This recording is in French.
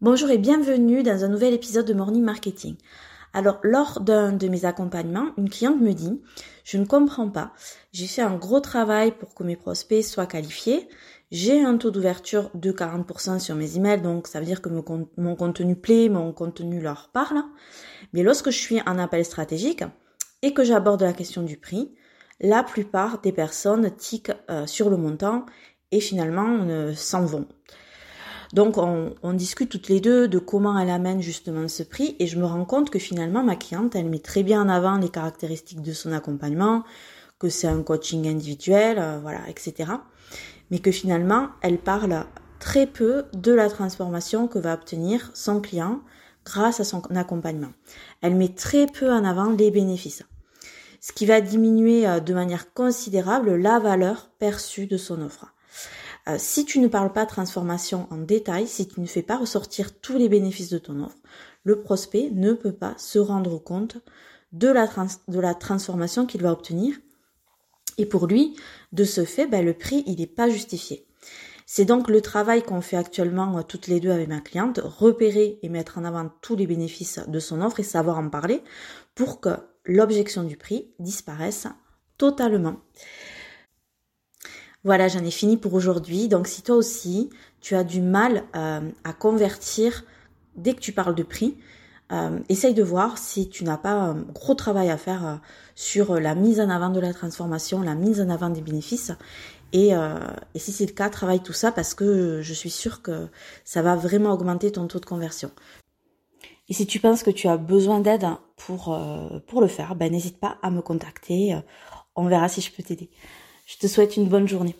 Bonjour et bienvenue dans un nouvel épisode de Morning Marketing. Alors, lors d'un de mes accompagnements, une cliente me dit, je ne comprends pas, j'ai fait un gros travail pour que mes prospects soient qualifiés, j'ai un taux d'ouverture de 40% sur mes emails, donc ça veut dire que mon contenu plaît, mon contenu leur parle, mais lorsque je suis en appel stratégique et que j'aborde la question du prix, la plupart des personnes tiquent euh, sur le montant et finalement euh, s'en vont. Donc on, discute toutes les deux de comment elle amène justement ce prix et je me rends compte que finalement ma cliente, elle met très bien en avant les caractéristiques de son accompagnement, que c'est un coaching individuel, euh, voilà, etc. Mais que finalement, elle parle très peu de la transformation que va obtenir son client grâce à son accompagnement. Elle met très peu en avant les bénéfices, ce qui va diminuer euh, de manière considérable la valeur perçue de son offre. Euh, si tu ne parles pas transformation en détail, si tu ne fais pas ressortir tous les bénéfices de ton offre, le prospect ne peut pas se rendre compte de la, transformation qu'il va obtenir. Et pour lui, de ce fait, ben, le prix, il n'est pas justifié. C'est donc le travail qu'on fait actuellement euh, toutes les deux avec ma cliente, repérer et mettre en avant tous les bénéfices de son offre et savoir en parler pour que l'objection du prix disparaisse totalement. Voilà, j'en ai fini pour aujourd'hui. Donc si toi aussi, tu as du mal euh, à convertir dès que tu parles de prix, euh, essaye de voir si tu n'as pas un gros travail à faire euh, sur la mise en avant de la transformation, la mise en avant des bénéfices. Et, et si c'est le cas, travaille tout ça parce que je suis sûre que ça va vraiment augmenter ton taux de conversion. Et si tu penses que tu as besoin d'aide pour, pour le faire, ben n'hésite pas à me contacter. On verra si je peux t'aider. Je te souhaite une bonne journée.